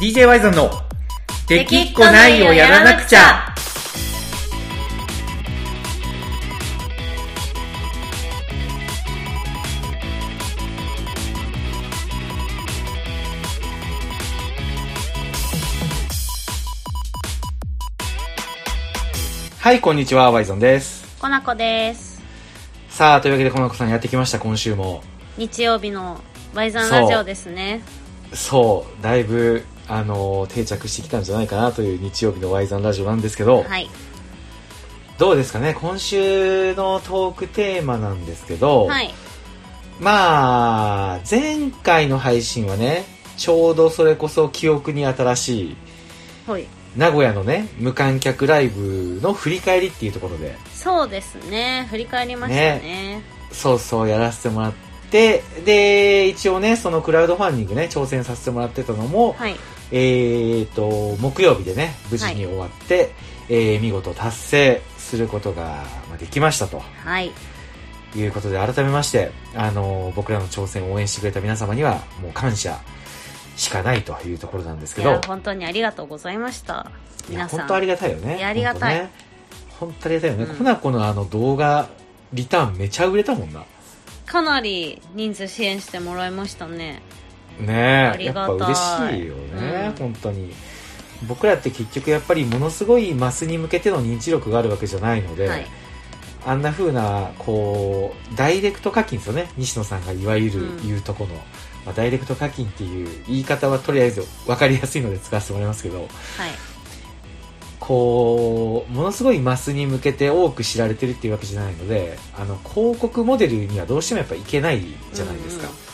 DJ ワイゾンの「できっこないをやらなくちゃ」はいこんにちはワイゾンです。コナコです。さあというわけでこの子さんやってきました今週も。日曜日のバイザンラジオですね。そうだいぶあの定着してきたんじゃないかなという日曜日のワイザンラジオなんですけど、はい。どうですかね？今週のトークテーマなんですけど、はい。まあ前回の配信はねちょうどそれこそ記憶に新しいはい。名古屋のね無観客ライブの振り返りっていうところで。そうですね。振り返りましたね。そうそうやらせてもらってで一応ねそのクラウドファンディングね挑戦させてもらってたのも、はいえー、と木曜日でね無事に終わって、えー見事達成することがまあできましたと。はい。いうことで改めまして、あの僕らの挑戦を応援してくれた皆様にはもう感謝しかないというところなんですけど。本当にありがとうございました。皆さん。本当ありがたいよね。ありがたい。本当ありがたいよね、うん。コナコのあの動画リターンめちゃ売れたもんな。かなり人数支援してもらいましたねねえやっぱ嬉しいよね、うん。本当に。僕らって結局やっぱりものすごいマスに向けての認知力があるわけじゃないので、はい。あんな風なこうダイレクト課金ですよね西野さんがいわゆるうん。言うとこの、まあ、ダイレクト課金っていう言い方はとりあえず分かりやすいので使わせてもらいますけどはい。こうものすごいマスに向けて多く知られてるっていうわけじゃないのであの広告モデルにはどうしてもやっぱいけないじゃないですか、うんうん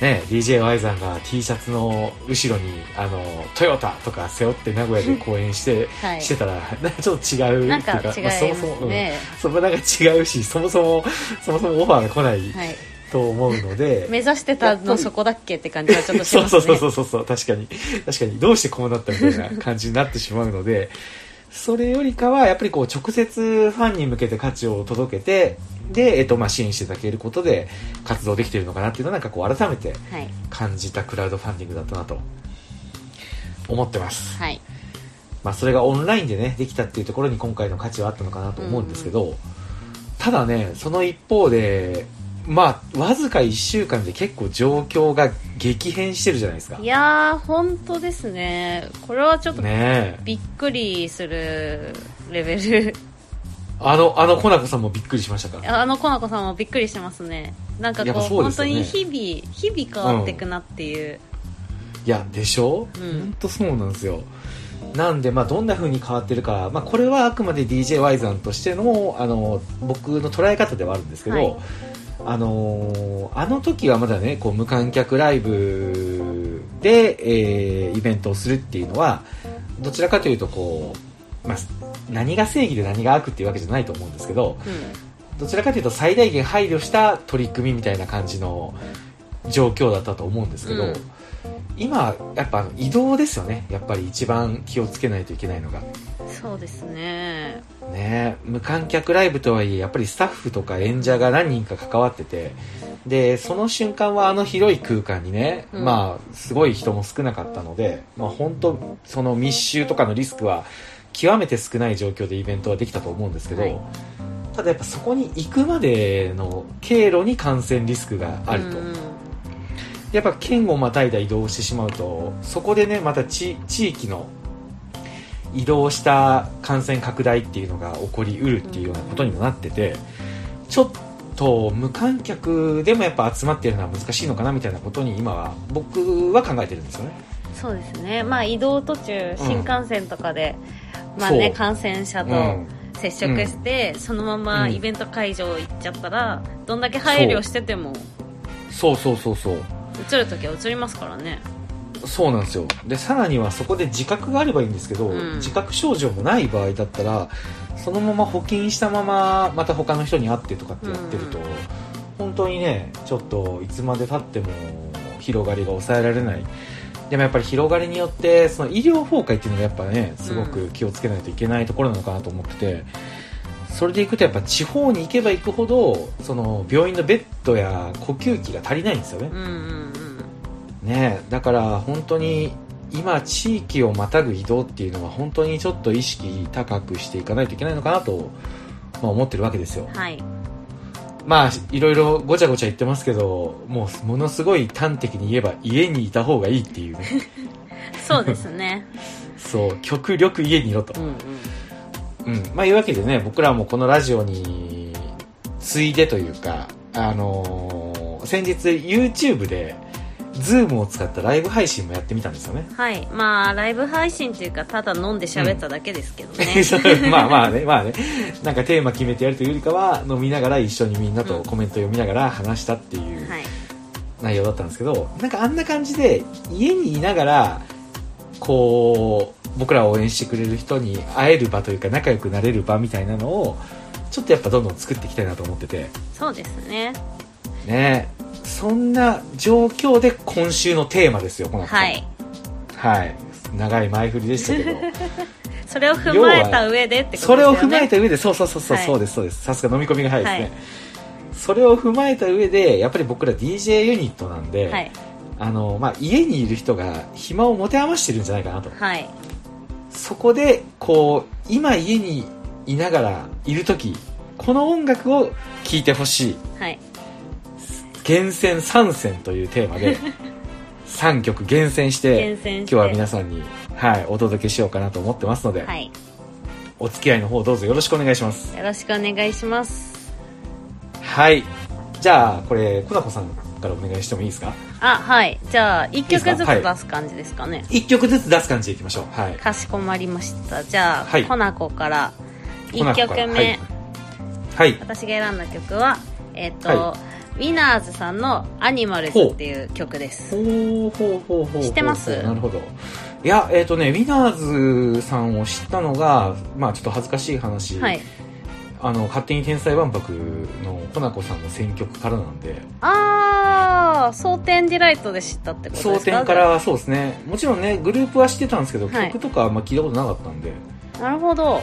ね、DJY さんが T シャツの後ろにあのトヨタとか背負って名古屋で公演してはい。してたらなんかちょっと違うなんか違いいうまあそもそもうん。ね、そこなんか違うしそもそもそもそもオファーが来ないはい。と思うので、目指してたのそこだっけって感じはちょっとしますね。そうそうそうそうそう確かに。確かに。どうしてこうなったみたいな感じになってしまうのでそれよりかはやっぱりこう直接ファンに向けて価値を届けてで、えっとまあ、支援していただけることで活動できているのかなっていうのをなんかこう改めてはい感じたクラウドファンディングだったなと思ってます、はい。まあ、それがオンラインでねできたっていうところに今回の価値はあったのかなと思うんですけど、ただねその一方でまあわずか1週間で結構状況が激変してるじゃないですか。いやー本当ですね。これはちょっとびっくりするレベル。あのあのコナコさんもびっくりしましたか？あのコナコさんもびっくりしてますね。なんかこううね。本当に日々日々変わっていくなっていう、いやでしょ、うん。本当そうなんですよなんで、まあ、どんな風に変わってるか、まあ、これはあくまで d j y さんとしてのあの僕の捉え方ではあるんですけど、はい。あのーあの時はまだねこう無観客ライブで、えーイベントをするっていうのはどちらかというとこう、まあ、何が正義で何が悪っていうわけじゃないと思うんですけどどちらかというと最大限配慮した取り組みみたいな感じの状況だったと思うんですけど、うん今やっぱ移動ですよね。やっぱり一番気をつけないといけないのが。うん、そうですね。ね。無観客ライブとはいえやっぱりスタッフとか演者が何人か関わっててでその瞬間はあの広い空間にね、うん。まあすごい人も少なかったので、まあ、本当その密集とかのリスクは極めて少ない状況でイベントはできたと思うんですけど、はい。ただやっぱそこに行くまでの経路に感染リスクがあると、うんやっぱ県をまたいだ移動をしてしまうとそこでねまた地地域の移動した感染拡大っていうのが起こりうるっていうようなことにもなっててちょっと無観客でもやっぱ集まってるのは難しいのかなみたいなことに今は僕は考えてるんですよね。そうですね。まあ移動途中新幹線とかで、まあそうね感染者とう。ん。接触して、そのままうん。イベント会場行っちゃったら、どんだけ配慮してても。そう。そう。そう。そう移る時は移りますからね。そうなんですよ。でさらにはそこで自覚があればいいんですけど、うん。自覚症状もない場合だったらそのまま補菌したまままた他の人に会ってとかってやってると、うん。本当にねちょっといつまでたっても広がりが抑えられない。でもやっぱり広がりによってその医療崩壊っていうのがやっぱねすごく気をつけないといけないところなのかなと思ってて、それでいくとやっぱ地方に行けば行くほどその病院のベッドや呼吸器が足りないんですよね。うんうんうんねだから本当に今地域をまたぐ移動っていうのは本当にちょっと意識高くしていかないといけないのかなと、まあ、思ってるわけですよ。はい。まあいろいろごちゃごちゃ言ってますけどもうものすごい端的に言えば家にいた方がいいっていうね。そうですね。そう極力家にいろと。うんうんうん。まあいうわけでね僕らもこのラジオについでというかあのー先日 YouTube で Zoom を使ったライブ配信もやってみたんですよね。はい。まあライブ配信っていうかただ飲んで喋っただけですけどね、まあまあね、まあね、なんかテーマ決めてやるというよりかは、飲みながら一緒にみんなとコメント読みながら話したっていうはい。内容だったんですけど、なんかあんな感じで、家にいながら、こう、僕らを応援してくれる人に会える場というか、仲良くなれる場みたいなのを、ちょっとやっぱどんどん作っていきたいなと思ってて、そうですね。ね。そんな状況で今週のテーマですよ、このはい。はい。長い前振りでしたけど。それを踏まえた上でってことですよね。それを踏まえた上でそうそうそうそう、はい。そうですそうです。さすが飲み込みが早いですね、はい。それを踏まえた上でやっぱり僕ら DJ ユニットなんで、はい。あのまあ、家にいる人が暇を持て余してるんじゃないかなと。はいそこでこう今家にいながらいる時この音楽を聴いてほしい。はい。厳選3選というテーマで 3曲厳選して厳選して。今日は皆さんに、はい、お届けしようかなと思ってますので、はい。お付き合いの方どうぞよろしくお願いします。よろしくお願いします。はい。じゃあ、これ、コナコさんからお願いしてもいいですか？あはい。じゃあ1曲ずつ出す感じですかね。一曲ずつ出す感じでいきましょう。はい。かしこまりました。じゃあ、はい。コナコから。1コナコから。曲目、はい。はい。私が選んだ曲はえっ、と、はウィナーズさんの「アニマルズ」っていう曲です。ほうほうほうほう。知ってます？なるほど。いや、えっ、とね、ウィナーズさんを知ったのが、まあちょっと恥ずかしい話、はいあの、勝手に天才万博のコナコさんの選曲からなんで、ああ蒼天ディライトで知ったってこと争ですか？点からそうですね、もちろんね、グループは知ってたんですけど、はい。曲とかあんま聞いたことなかったんで、なるほど。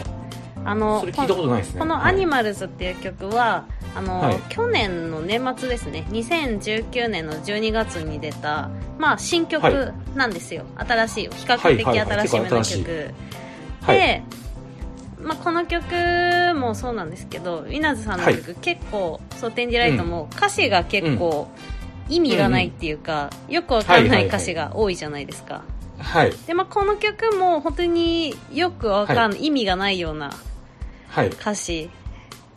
あのそれ聞いたことないですね。この「アニマルズ」っていう曲は、あのはい。去年の年末ですね。2019年の12月に出た、まあ、新曲なんですよ、新しい比較的はいはいはい。新しめの曲、結構新しい。はい。で、まあ、この曲もそうなんですけどウィナーズさんの曲、結構「蒼天ディライト」も歌詞が結構意味がないっていうか、よくわかんない歌詞が多いじゃないですか、はい。で、まあ、この曲も本当によくわかんない、意味がないようなはい。歌詞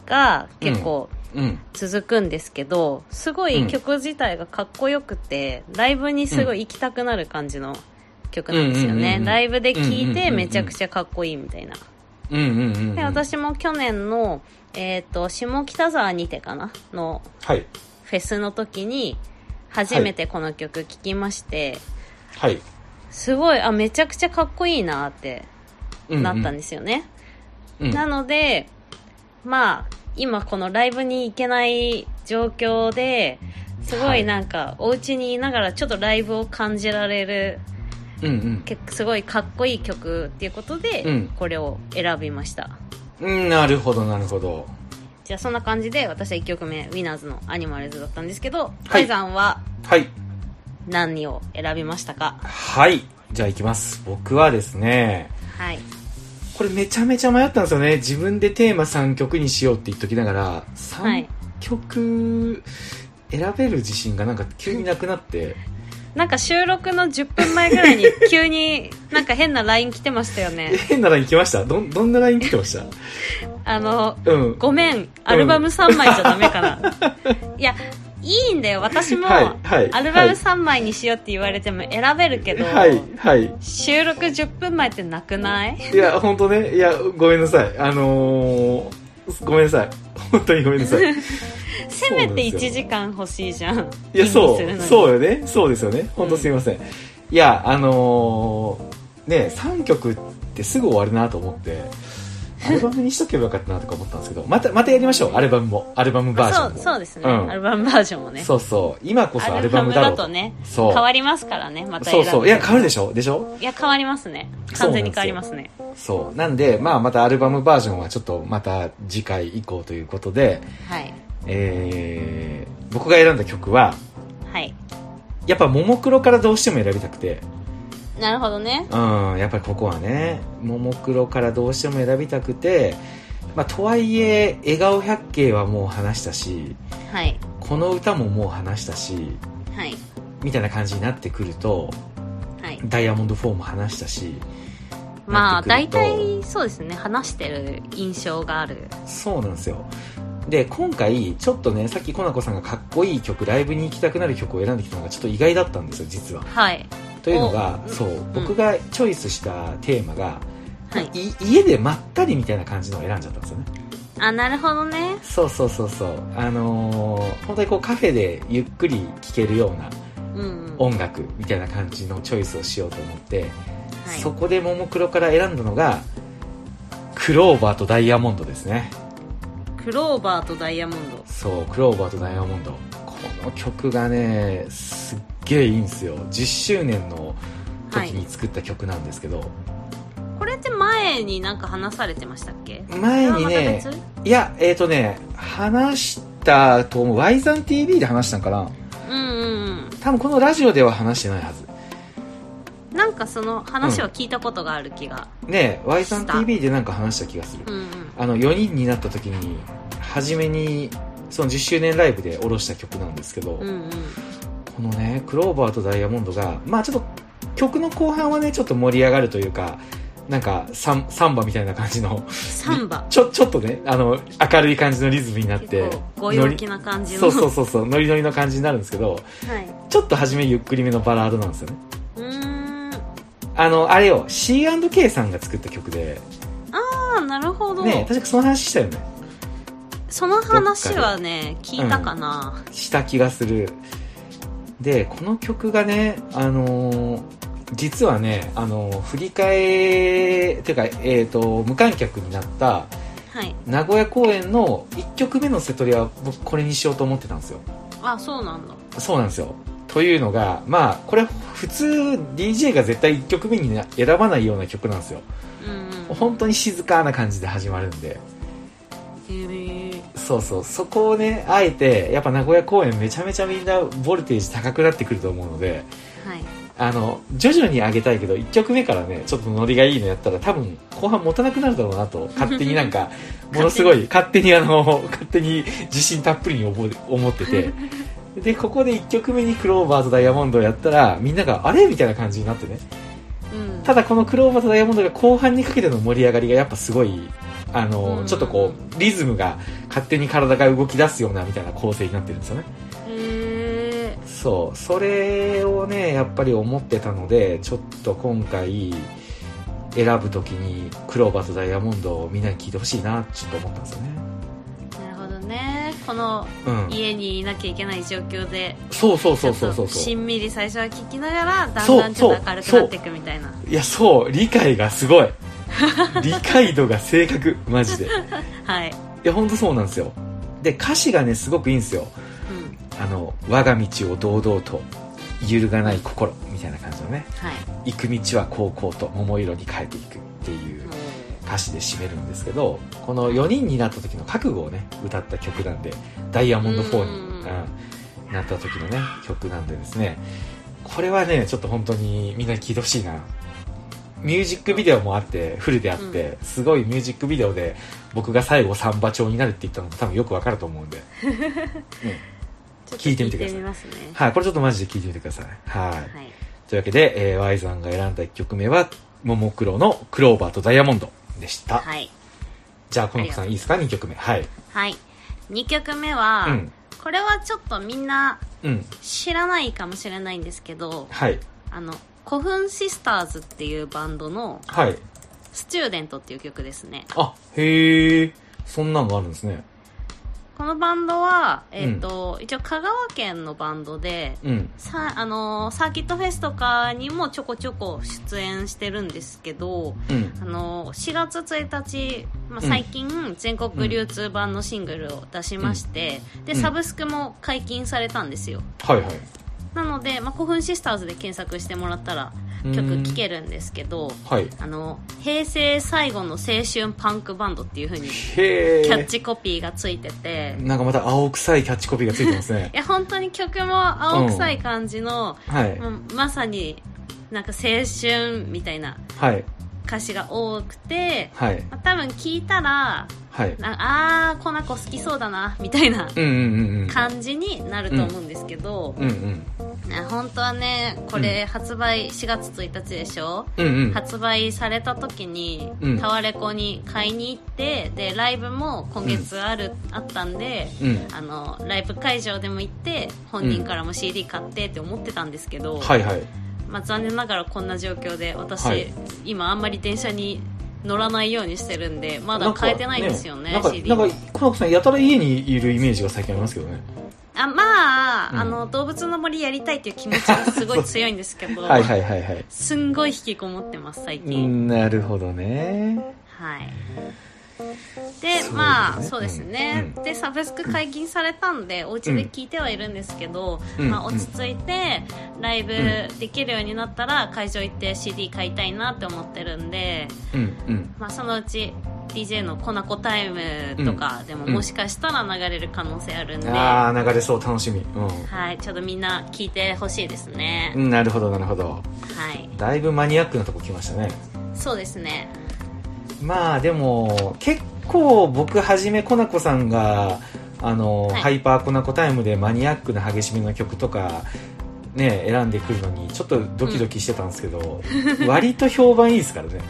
が結構うん。続くんですけど、すごい曲自体がかっこよくて、ライブにすごい行きたくなる感じの曲なんですよね。うんうんうんうんライブで聴いうんうんうんうんてめちゃくちゃかっこいいみたいな。うんうんうんうん。で、私も去年の、えっ、と、下北沢にてかな？のはい。フェスの時に初めてこの曲聴きまして、はい。すごい、あ、めちゃくちゃかっこいいなってなったんでですよね。す。うんなので、まあ、今このライブに行けない状況で、すごいなんか、お家にいながらちょっとライブを感じられる、うんけすごいかっこいい曲っていうことで、うんこれを選びました。うん。うん、なるほど、なるほど。じゃあそんな感じで、私は1曲目、ウィナーズのアニマルズだったんですけど、いカイさんははい。何を選びましたか？はい。じゃあ行きます。僕はですね、はい。これめちゃめちゃ迷ったんですよね。自分でテーマ3曲にしようって言っときながら、は3い。曲選べる自信がなんか急になくなって、なんか収録の10分前ぐらいに 急になんか変な LINE 来てましたよね。変なライン来ました？どん、どんなライン来てました？あの、うん。ごめん、アルバム3枚じゃダメかな。いや、いいんだよ。私も、はいはいアルバム3枚にしようって言われても選べるけど、はい、はい。収録10分前ってなくない？いや、本当ね、いや、ごめんなさい。あのー、ごめんなさい。本当にごめんなさい。せめて1そうなんですよ時間欲しいじゃん。いや、そう、そうよね。そうですよね。本当すみません。いや、あのー、ね、3曲ってすぐ終わるなと思って、アルバムにしとけばよかったなとか思ったんですけど、また、またやりましょう。アルバムも。アルバムバージョンも。そうですね、うんアルバムバージョンもね。そうそう。今こそアルバムだろうと。ね、そう。変わりますからね、またそうそう。いや、変わるでしょ？でしょ？いや、変わりますね。完全に変わりますね。そう。なんで、まあ、またアルバムバージョンはちょっとまた次回以降ということで、はい。えー、僕が選んだ曲は、はい。やっぱももクロからどうしても選びたくて、なるほどね。うん、やっぱりここはね、ももクロからどうしても選びたくて、まあ、とはいえ、笑顔百景はもう話したし、はい。この歌ももう話したし、はい。みたいな感じになってくると、はい。ダイヤモンド4も話したし、まあ大体そうですね話してる印象がある。そうなんですよ。で、今回、ちょっとね、さっきコナコさんがかっこいい曲、ライブに行きたくなる曲を選んできたのがちょっと意外だったんですよ、実は。はいというのが、おそう、ん僕がチョイスしたテーマが、はいい家でまったりみたいな感じのを選んじゃったんですよね。あなるほどねそうそうそうそう。あのー本当にこうカフェでゆっくり聴けるような音楽みたいな感じのチョイスをしようと思って、はいそこでももクロから選んだのが、クローバーとダイヤモンドですね。クローバーとダイヤモンドそう、クローバーとダイヤモンド。この曲がね、すっげえいいんですよ。10周年の時に作った曲なんですけど、これって前になんか話されてましたっけ？前にねいや、えっ、とね、話したと思う。ワイザン TV で話したんかな？別うんうん多分このラジオでは話してないはず。うんなんかその話は聞いたことがある気がね Y さん TV でなんか話した気がする。うんうんあの、4人になった時に、初めに、その10周年ライブで下ろした曲なんですけど、うんうん。このね、クローバーとダイヤモンドが、まあちょっと、曲の後半はね、ちょっと盛り上がるというか、なんかサン、サンバみたいな感じの、サンバ。ちょ、ちょっとね、あの、明るい感じのリズムになってご陽気な感じの。そうそうそうそう、ノリノリの感じになるんですけど、はい。ちょっと初めゆっくりめのバラードなんですよね。うーん。あの、あれよ、C&K さんが作った曲で、ああなるほど、ね、確かその話したよね。その話はね聞いたかな、した気がする。で、この曲がね、あのー実はね、あのー振り替え、ていうか、えっ、と、無観客になったはい名古屋公演の1曲目のセトリは僕これにしようと思ってたんですよ。あそうなんだそうなんですよ。というのが、まあ、これ普通 DJ が絶対1曲目にな選ばないような曲なんですよ。うんうん本当に静かな感じで始まるんで。へえそうそう、そこをね、あえて、やっぱ名古屋公演めちゃめちゃみんなボルテージ高くなってくると思うので、はい。あの、徐々に上げたいけど、1曲目からね、ちょっとノリがいいのやったら多分後半持たなくなるだろうなと、勝手になんか、ものすごい、勝手に。あの、勝手に自信たっぷりに思ってて、で、ここで1曲目にクローバーとダイヤモンドをやったら、みんなが、あれ？みたいな感じになってね。うんただこのクローバーとダイヤモンドが後半にかけての盛り上がりがやっぱすごい、あの、うんちょっとこう、リズムが勝手に体が動き出すようなみたいな構成になってるんですよね。へえそう、それをね、やっぱり思ってたので、ちょっと今回、選ぶときに、クローバーとダイヤモンドをみんなに聞いてほしいな、ちょっと思ったんですよね。なるほどねこのうん。家にいなきゃいけない状況でそうそうそうそうそうそう。しんみり最初は聞きながらだんだんちょっと明るくなっていくみたいないや、そう、理解がすごい。理解度が正確、マジで。い はい、や、ほんとそうなんですよ。で、歌詞がね、すごくいいんですよ。うん、あの、我が道を堂々と、揺るがない心、みたいな感じのね。はい行く道は高校と桃色に変えていくっていう歌詞で締めるんですけどこの4人になった時の覚悟をね歌った曲なんでダイヤモンド4に、うん。うん。なった時のね曲なんでですね。これはねちょっと本当にみんなに聴いてほしいな。ミュージックビデオもあってフルであって、すごいミュージックビデオで僕が最後サンバ調になるって言ったのも多分よくわかると思うんで、うん聞いてみてください。ね。はいこれちょっとマジで聴いてみてください。はい。はい。というわけで、えー、Y さんが選んだ1曲目は、ももクロのクローバーとダイヤモンドでした。はいじゃあ、この子さんいいですか ?2 曲目。はい。はい2曲目は、うん。これはちょっとみんなうん。知らないかもしれないんですけどはい。あの古墳シスターズっていうバンドのはい。「スチューデント」っていう曲ですねあ、へえ。そんなのがあるんですね。このバンドは、えっと一応香川県のバンドでうん。さあのーサーキットフェスとかにもちょこちょこ出演してるんですけど、うん。あのー4月1日、まあ、うん最近全国流通版のシングルを出しまして、でうんサブスクも解禁されたんですよはいはい。なので、まあ、古墳シスターズで検索してもらったら曲聴けるんですけどはい。あの平成最後の青春パンクバンドっていう風にへえ。キャッチコピーがついてて、なんかまた青臭いキャッチコピーがついてますね い。や本当に曲も青臭い感じの、はい。もうまさになんか青春みたいなはい歌詞が多くて、はいまあ多分聞いたらはいなあーこの子好きそうだなみたいなうんうんうんうん感じになると思うんですけど、うんうんね本当はねこれ発売4月1日でしょ、うんうん。発売された時に、うん。タワレコに買いに行ってでライブも今月ある、あったんでうん。あのライブ会場でも行って本人からも CD 買ってって思ってたんですけど、はいはい。まあ、残念ながらこんな状況で私、はい。今あんまり電車に乗らないようにしてるんでまだ買えてないんですよねなんか CD なんかさんやたら家にいるイメージが最近ありますけどねあまあ,、うん。あの動物の森やりたいっていう気持ちがすごい強いんですけど はいはいはいはい。すんごい引きこもってます最う近、んなるほどね。はい。でまあそうですね、うん。でサブスク解禁されたんでお家で聞いてはいるんですけど、うん。まあ、落ち着いてライブできるようになったら会場行って CD 買いたいなって思ってるんで、まあ、そのうち DJ のコナコタイムとかでもうん。もしかしたら流れる可能性あるんで、ああ流れそう楽しみ。はい、ちょっとみんな聞いてほしいですね、うん、うん、なるほどなるほど。はい。だいぶマニアックなとこ来ましたね。そうですね。まあでも結構僕はじめコナコさんがあの、はい。ハイパーコナコタイムでマニアックな激しめの曲とかね選んでくるのにちょっとドキドキしてたんですけど、割と評判いいですからね。い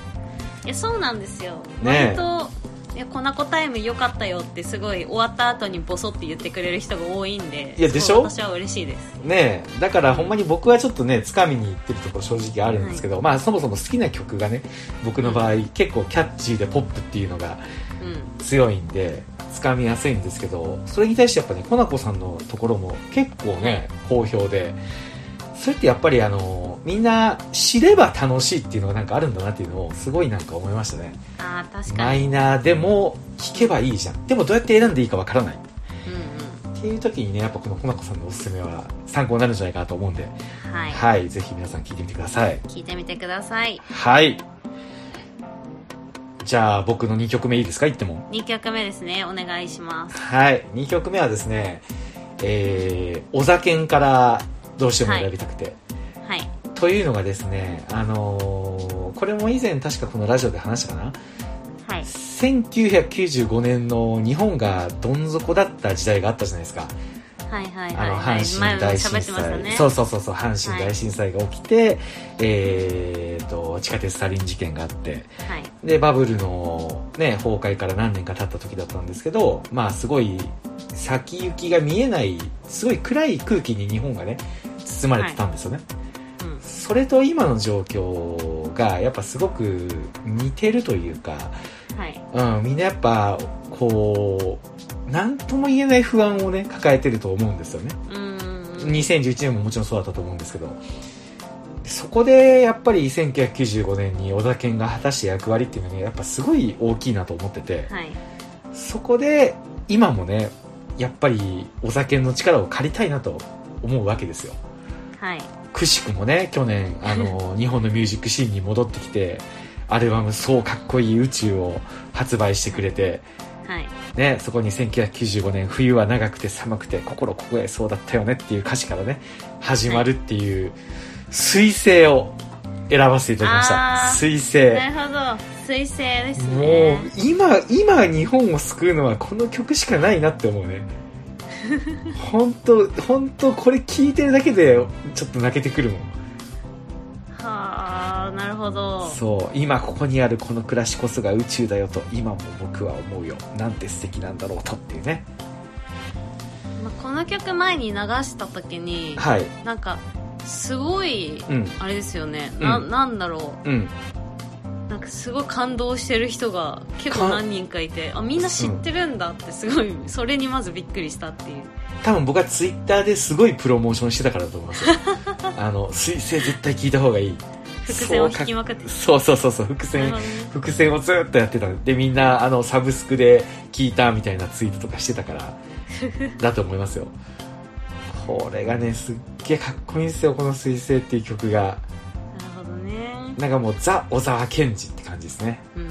やそうなんですよ、ねえ。割といやコナコタイム良かったよってすごい終わった後にボソって言ってくれる人が多いんでいやでしょ？私は嬉しいです。ねえ。だからほんまに僕はちょっとねつかみにいってるところ正直あるんですけど、まあそもそも好きな曲がね僕の場合、結構キャッチーでポップっていうのがうん強いんでつかみやすいんですけどそれに対してやっぱねコナコさんのところも結構ね好評でそれってやっぱりあのみんな知れば楽しいっていうのがなんかあるんだなっていうのをすごいなんか思いましたね。ああ確かに。マイナーでも聴けばいいじゃん。でもどうやって選んでいいかわからない。うんっていう時にねやっぱこのコナコさんのおすすめは参考になるんじゃないかなと思うんで。うんはい、はいぜひ皆さん聞いてみてください。聞いてみてください。はい。じゃあ僕の2曲目いいですか言っても。2曲目ですね。お願いします。はい。2曲目はですねえー、お酒からどうしても選びたくて、はいというのがですねあのーこれも以前確かこのラジオで話したかな？はい。1995年の日本がどん底だった時代があったじゃないですか。はいはいあのはい。はい阪神大震災、ね。そうそうそうそう阪神大震災が起きて、えー、と地下鉄サリン事件があってはい。でバブルの、ね、崩壊から何年か経った時だったんですけどまあすごい先行きが見えないすごい暗い空気に日本がね包まれてたんですよね、うんそれと今の状況がやっぱすごく似てるというか、はい。うん、みんなやっぱこう何とも言えない不安をね抱えてると思うんですよね。うーん2011年ももちろんそうだったと思うんですけど。そこでやっぱり1995年に小田健が果たした役割っていうのがやっぱすごい大きいなと思ってて。はい。そこで今もねやっぱり小田健の力を借りたいなと思うわけですよ。はいくしくもね去年あの 日本のミュージックシーンに戻ってきてアルバム「そうかっこいい宇宙」を発売してくれてはい。ね、そこに1995年冬は長くて寒くて心凍えそうだったよねっていう歌詞からね始まるっていう彗星を選ばせていただきました。彗星。なるほど。彗星ですもうね今今日本を救うのはこの曲しかないなって思うね本当本当これ聞いてるだけでちょっと泣けてくるもん。はあなるほど。そう今ここにあるこの暮らしこそが宇宙だよと今も僕は思うよ。なんて素敵なんだろうとっていうね。まあこの曲前に流した時にはい。なんかすごいうん。あれですよね、なうん。なんだろう。ん。うなんかすごい感動してる人が結構何人かいてあみんな知ってるんだってすごいそれにまずびっくりしたっていう。多分僕はツイッターですごいプロモーションしてたからだと思います。よ あの彗星絶対聞いた方がいい。伏線を引きまくってそうそうそうそう伏線伏線をずっとやってた。でみんなあのサブスクで聞いたみたいなツイートとかしてたから だと思いますよ。これがねすっげえかっこいいんですよこの彗星っていう曲がなんかもうザ・小沢健二って感じですね。うん。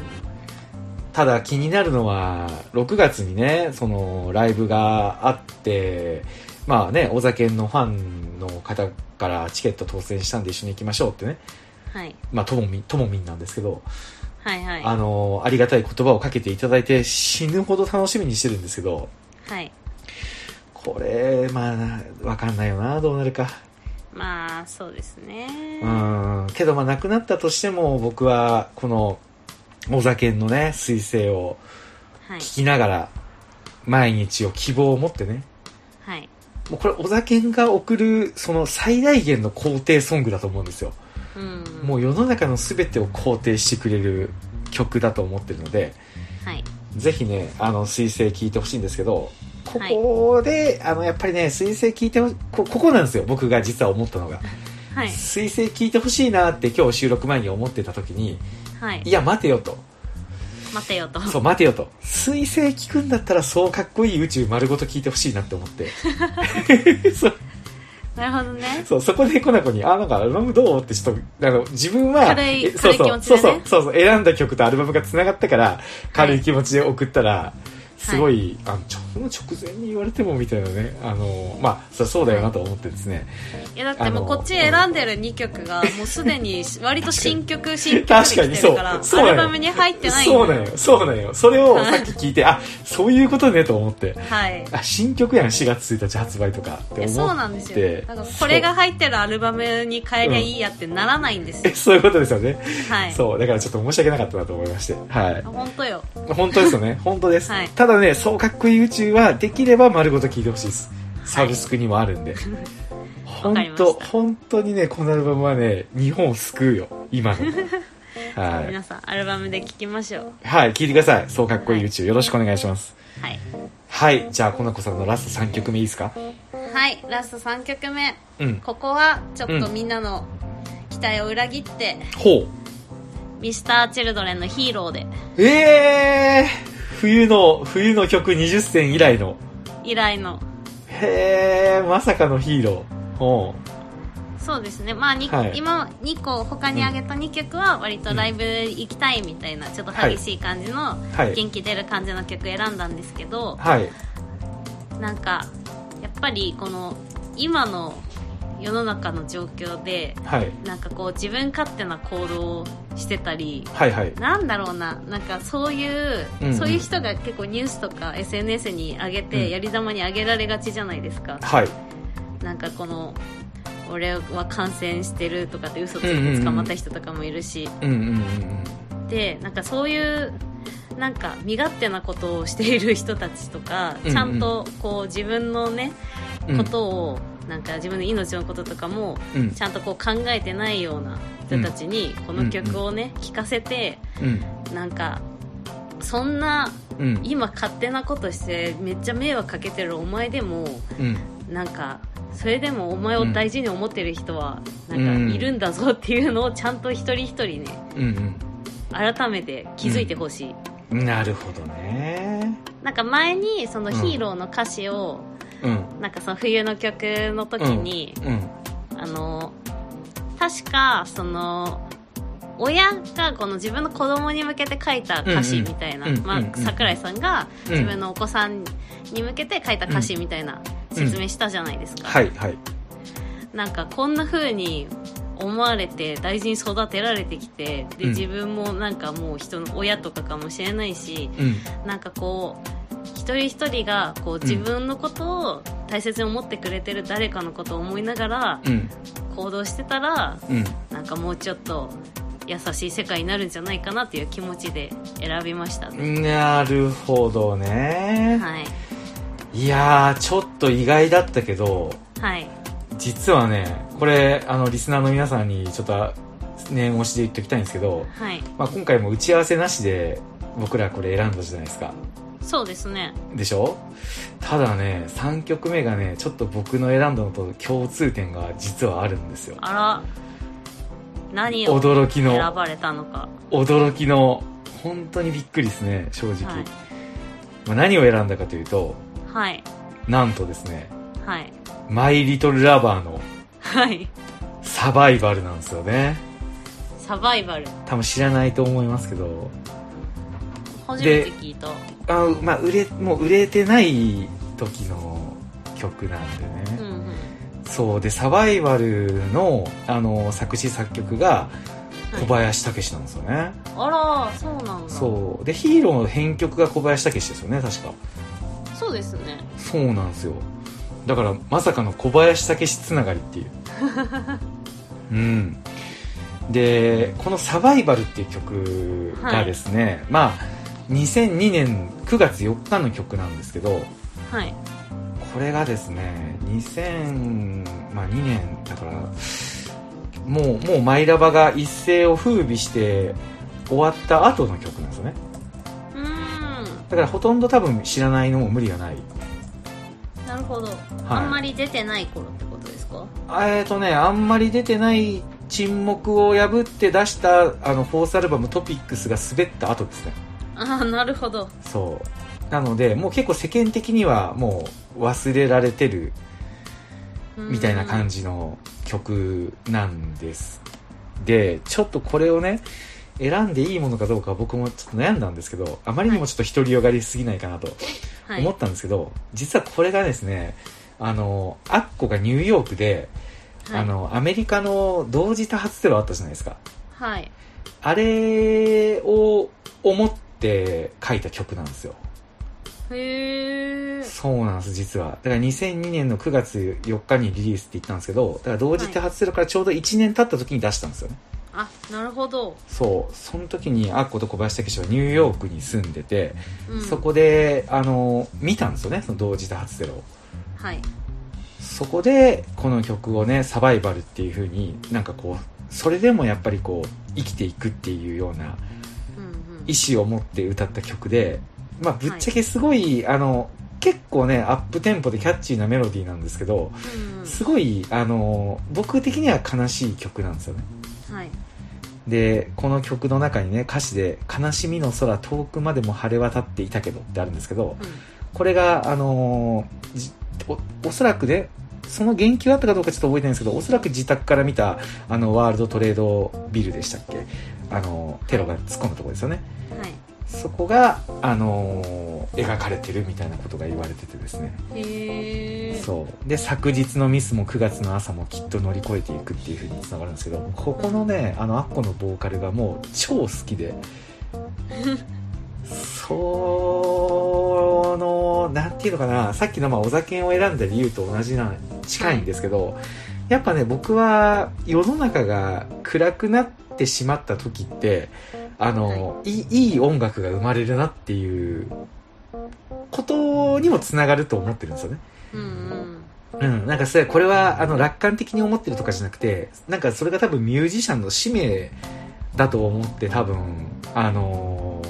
ただ気になるのは6月にねそのライブがあってまあね、お酒のファンの方からチケット当選したんで一緒に行きましょうってね、はい。まあ、ともみん、ともみんなんですけど、はいはい。あの、ありがたい言葉をかけていただいて死ぬほど楽しみにしてるんですけど、はい。これ、まあ、わかんないよな、どうなるか。まあそうですね。うん、けどまあ、亡くなったとしても、僕は、この、お酒のね、彗星をはい。聞きながら、毎日を希望を持ってね、はい。もうこれ、お酒が送る、その最大限の肯定ソングだと思うんですよ。うん。もう世の中の全てを肯定してくれる曲だと思ってるので、はい。ぜひね、あの、水星聞いてほしいんですけど、ここで、あの、やっぱりね、水星聞いてほこ、ここなんですよ、僕が実は思ったのが。はい。水星聞いてほしいなって今日収録前に思ってた時に、はい。いや、待てよと。待てよと。そう、待てよと。水星聞くんだったらそうかっこいい宇宙丸ごと聞いてほしいなって思って。そう。なるほどね。そう、そこでコナコに、あ、なんかアルバムどうってちょっと、あの、自分は、軽いえそうそう、軽い気持ちでね。そうそう、そうそう、選んだ曲とアルバムが繋がったから、軽い。気持ちで送ったら、すごい、あの、ちょその直前に言われてもみたいなね、あの、まあ、そうだよなと思ってですね。いやだってもうこっち選んでる2曲がもうすでに割と新曲 新曲で来てるからアルバムに入ってないそうなんよ、そうなんよ。それをさっき聞いて、あ、そういうことねと思って。はいあ、新曲やん、4月1日発売とかって思って。いやそうなんですよだからこれが入ってるアルバムに変えりゃいいやってならないんですえ、よ、そういうことですよね。はいそう、だからちょっと申し訳なかったなと思いまして。はい。本当よ本当ですよね。本当です。はいただね、そうかっこいい宇宙は、できれば丸ごと聞いてほしいです。サブスクにもあるんで。本当本当にね、このアルバムはね、日本を救うよ。今の。はい。皆さんアルバムで聴きましょうはい、聞いてください。そうかっこいい宇宙。よろしくお願いします。はいはい。じゃあ、この子さんのラスト3曲目いいですか？はいラスト3曲目うん。ここはちょっとみんなの期待を裏切って、ほう。ミスターチルドレンのヒーローでえー冬の、冬の曲20選以来の。以来のへーまさかのヒーロー。ほそうですねまあ、にはい今2個他に挙げた2曲は割とライブ行きたいみたいなちょっと激しい感じの、う。はい。元気出る感じの曲選んだんですけどはい。なんかやっぱりこの今の世の中の状況ではい。なんかこう自分勝手な行動をしてたりはいはい。なんだろうななんかそういう、うんうんそういう人が結構ニュースとか SNS に上げて、うんやり玉に上げられがちじゃないですかはい。なんかこの俺は感染してるとかって嘘ついて捕まった人とかもいるし、うんうんうんうん。でなんかそういうなんか身勝手なことをしている人たちとか、うんうんちゃんとこう自分のねうんことを、なんか自分の命のこととかもうん。ちゃんとこう考えてないような人たちにこの曲をね聴かせてうん。なんかそんなうん。今勝手なことしてめっちゃ迷惑かけてるお前でもうん。なんかそれでもお前を大事に思ってる人はなん。うんかいるんだぞっていうのをちゃんと一人一人ねうん改めて気づいてほしい、うん。なるほどね。なんか前にそのヒーローの歌詞を、うんなんかその冬の曲の時に、うん。あの確かその親がこの自分の子供に向けて書いた歌詞みたいな、ま桜井さんがうん。自分のお子さんに向けて書いた歌詞みたいな説明したじゃないですか、はいはい。なんかこんな風に思われて大事に育てられてきてでうん。自分もなんかもう人の親とかかもしれないしうん。なんかこう一人一人がこう自分のことを大切に思ってくれてる誰かのことを思いながらうん。行動してたらうん。なんかもうちょっと優しい世界になるんじゃないかなっていう気持ちで選びましたね、なるほどね。はい。いやーちょっと意外だったけどはい。実はねこれあのリスナーの皆さんにちょっと念押しで言っておきたいんですけど、はい。まあ、今回も打ち合わせなしで僕らこれ選んだじゃないですかそうですね。でしょ？ただね3曲目がねちょっと僕の選んだのと共通点が実はあるんですよ。あら。何を驚きの。選ばれたのか。驚きの。本当にびっくりですね正直、はい。まあ、何を選んだかというとはい。なんとですねはい「マイ・リトル・ラバー」のはい。サバイバルなんですよね。サバイバル。多分知らないと思いますけど。初めて聞いたあまあ売れもう売れてない時の曲なんでね、うんうん。そうでサバイバルのあの作詞作曲がはい。小林武史なんですよね、あらそうなんだ。そう。でヒーローの編曲が小林武史ですよね確か。そうですね。そうなんですよ。だからまさかの小林武史つながりっていう。うん。でこの「サバイバル」っていう曲がですね、まあ2002年9月4日の曲なんですけどはい。これがですね2002年だからもうもうマイラバが一世を風靡して終わった後の曲なんですよね。うーん。だからほとんど多分知らないのも無理がない。なるほど、あんまり出てない頃ってことですか？えっとねあんまり出てない沈黙を破って出したあのフォースアルバム「トピックスが滑った後ですねああなるほど。そう。なのでもう結構世間的にはもう忘れられてるみたいな感じじの曲なんです。でちょっとこれをね選んでいいものかどうか僕もちょっと悩んだんですけどあまりにもちょっと独りよがりすぎないかなとはい。思ったんですけど、実はこれがですねあのアッコがニューヨークで、はい。あのアメリカの同時多発テロあったじゃないですか。はい。あれを思って書いた曲なんですよ。へえそうなんです実は。だから2002年の9月4日にリリースって言ったんですけどだから同時多発テロからちょうど1年経った時に出したんですよね、あなるほど、そう。その時にアッコと小林武史はニューヨークに住んでて、うん、そこであの見たんですよねその同時多発テロを。はい。そこでこの曲をねサバイバルっていう風になんかこうそれでもやっぱりこう生きていくっていうような意思を持って歌った曲でまあぶっちゃけすごい、あの結構ねアップテンポでキャッチーなメロディーなんですけどうんうん。すごいあの僕的には悲しい曲なんですよね。はい。でこの曲の中にね歌詞で「悲しみの空遠くまでも晴れ渡っていたけど」ってあるんですけどうん。これがあのじおおそらくねその言及あったかどうかちょっと覚えてないんですけどおそらく自宅から見たあのワールドトレードビルでしたっけあのテロが突っ込むところですよね。はい。そこが、あのー描かれてるみたいなことが言われててですね。へえそう。で昨日のミスも9月の朝もきっと乗り越えていくっていう風につながるんですけどここのねあのアッコのボーカルがもう超好きで そのなんていうのかなさっきのまあお酒を選んだ理由と同じな近いんですけど、やっぱね僕は世の中が暗くなってしまった時ってあの、い、いいい音楽が生まれるなっていうことにもつながると思ってるんですよね。うんうん。うん、なんかそれこれはあの楽観的に思ってるとかじゃなくてなんかそれが多分ミュージシャンの使命だと思って多分あのー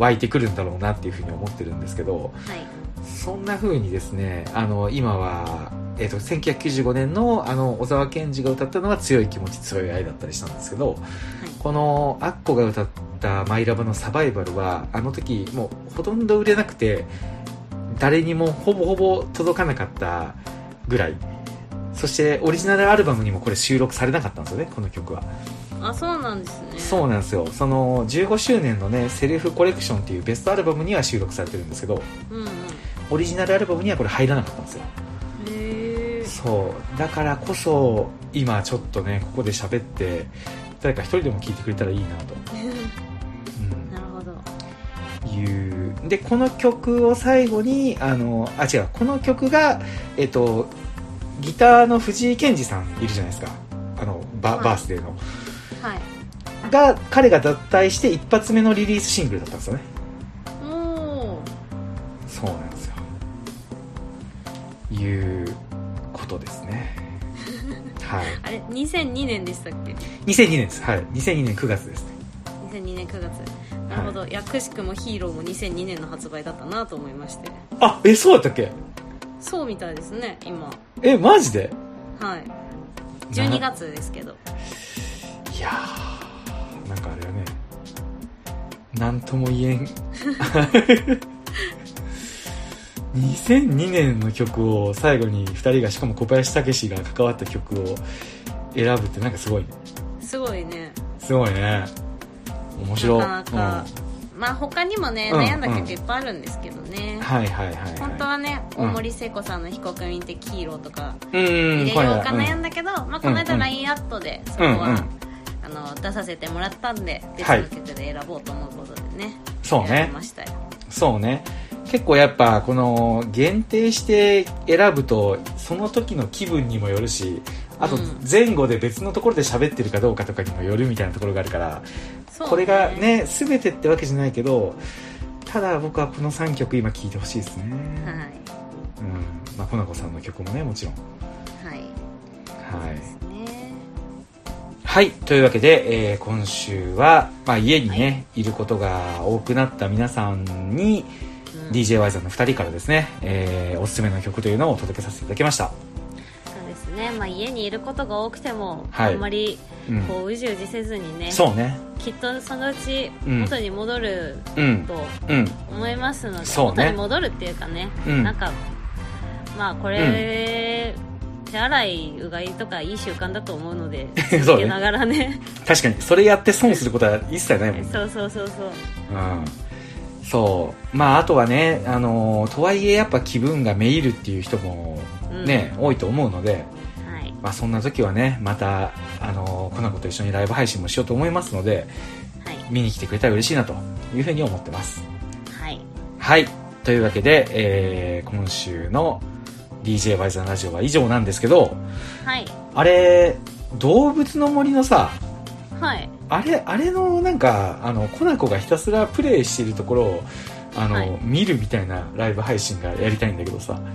湧いてくるんだろうなっていうふうに思ってるんですけどはいそんな風にですねあの今は、えー、と1995年のあの小沢健二が歌ったのは「強い気持ち強い愛」だったりしたんですけどこのアッコが歌った「マイラブのサバイバルはあの時もうほとんど売れなくて誰にもほぼほぼ届かなかったぐらい。そしてオリジナルアルバムにもこれ収録されなかったんですよねこの曲は。あそうなんですね。そうなんですよ。その15周年のねセルフコレクションっていうベストアルバムには収録されてるんですけど。うんうんオリジナルアルバムにはこれ入らなかったんですよ。そう。だからこそ今ちょっとねここで喋って誰か一人でも聴いてくれたらいいなと、うん、なるほど。いう。でこの曲を最後にあのあ違う。この曲がえっとギターの藤井健二さんいるじゃないですか。あのバ,、はい。バースデーの。はい。が彼が脱退して一発目のリリースシングルだったんですよねいうことですね。はい。あれ2002年でしたっけ？2002年です。はい。2002年9月ですね。2002年9月。なるほど、い、やくしくもヒーローも2002年の発売だったなと思いまして。あえそうだったっけ？そうみたいですね今。えマジで？はい。12月ですけど。いやーなんかあれはね。なんとも言えん 2002年の曲を最後に2人がしかも小林武史が関わった曲を選ぶってなんかすごいね。すごいね。すごいね。面白い。なかなか。まあ他にもね、うん悩んだ曲いっぱいあるんですけどね、はいはいはいはい。本当はねうん。大森聖子さんの「被告人的ヒーロー」とかうん入れようかはい悩んだけど、まあ、この間うん LINE アットでそこは、うんうん。あの出させてもらったんで別はい。の曲で選ぼうと思うことでね、そうね。選びましたよ。そうね結構やっぱこの限定して選ぶとその時の気分にもよるしあとうん。前後で別のところで喋ってるかどうかとかにもよるみたいなところがあるからそうこれがね全てってわけじゃないけどただ僕はこの3曲今聴いてほしいですね。はい。うん。まあコナコさんの曲もねもちろん。はい。はい。はい。というわけで、えー今週は、まあ、家にね、い、ることが多くなった皆さんに、うん DJY さんの2人からですね、えーおすすめの曲というのをお届けさせていただきました。そうですね、まあ、家にいることが多くても、はいあんまりうん。こううじうじせずにねそうね。きっとそのうちうん元に戻るうん。とうん。思いますので、そうね元に戻るっていうかね、うんなんかまあこれ、手洗いうがいとかいい習慣だと思うので そうね続けながらね確かに、それやって損することは一切ないもんね。そうそうそうそううん。そう。まあ、あとはね、あのーとはいえやっぱ気分がめいるっていう人もね、多いと思うので、はいまあ、そんな時はね、また、あのー、コナコと一緒にライブ配信もしようと思いますので、はい見に来てくれたら嬉しいなというふうに思ってます。はいはい。というわけで、えー今週の DJ バイザーラジオは以上なんですけど、はいあれ、動物の森のさ、はいあれ、あれのなんか、あの、コナコがひたすらプレイしてるところを、あの、はい。見るみたいなライブ配信がやりたいんだけどさ。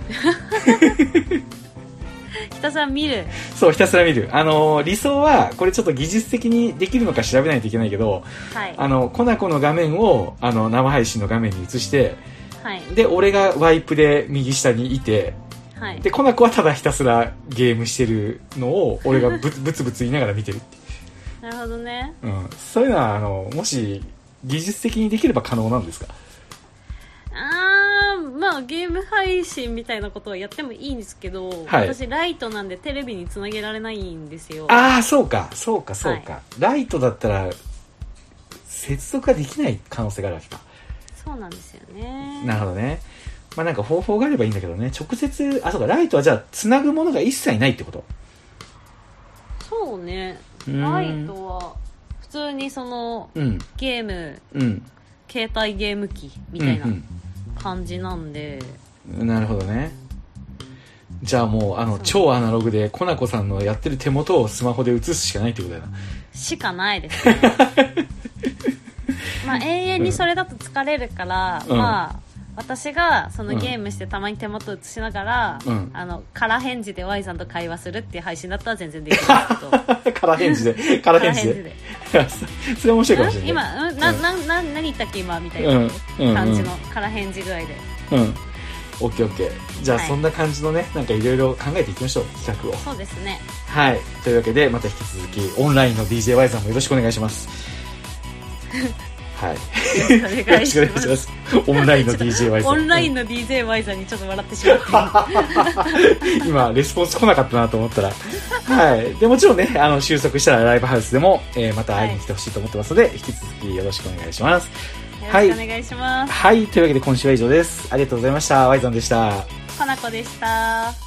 ひたすら見る。そう、ひたすら見る。あの、理想は、これちょっと技術的にできるのか調べないといけないけど、はい。あの、コナコの画面を、あの、生配信の画面に映して、はい。で、俺がワイプで右下にいて、はい。で、コナコはただひたすらゲームしてるのを、俺がブツ ブツブツ言いながら見てるってなるほどねいう。うん。そういうのは、あの、もし、技術的にできれば可能なんですか？あーまあゲーム配信みたいなことはやってもいいんですけど、はい私ライトなんでテレビにつなげられないんですよああ、そうか、そうか、そうか。ライトだったら、接続ができない可能性があるわけか。そうなんですよねなるほどね。まあなんか方法があればいいんだけどね。直接、あ、そうか、ライトはじゃあ、つなぐものが一切ないってこと？そうねライトは普通にそのうん、ゲームうん。携帯ゲーム機みたいなうん感じなんで、うん、なるほどね。じゃあもう、あの、超アナログで、コナコさんのやってる手元をスマホで映すしかないってことだよな。しかないですね まあ永遠にそれだと疲れるから、うんまあ私がそのゲームしてたまに手元映しながら、うんあの空返事で Y さんと会話するっていう配信だったら全然できるけど空返事で、空返事で。でそそれ面白いかもしれない。今、うん、な、な、な、何言ったっけ今みたいうん、うん、うん。な感じの空返事具合で。うん。オッケーオッケー。じゃあ、はいそんな感じのね、なんかいろいろ考えていきましょう、企画を。そうですね。はい。というわけで、また引き続き、オンラインの DJY さんもよろしくお願いします。はい。お願いします。ます。オンラインの DJY さん。オンラインの DJY さんにちょっと笑ってしまって。今、レスポンス来なかったなと思ったら。はい。で、もちろんね、あの、収束したらライブハウスでも、えーまた会いに来てほしいと思ってますので、引き続きよろしくお願いします。よろしくお願いします。はい。というわけで今週は以上です。ありがとうございました。ワイゾンでした。かなこでした。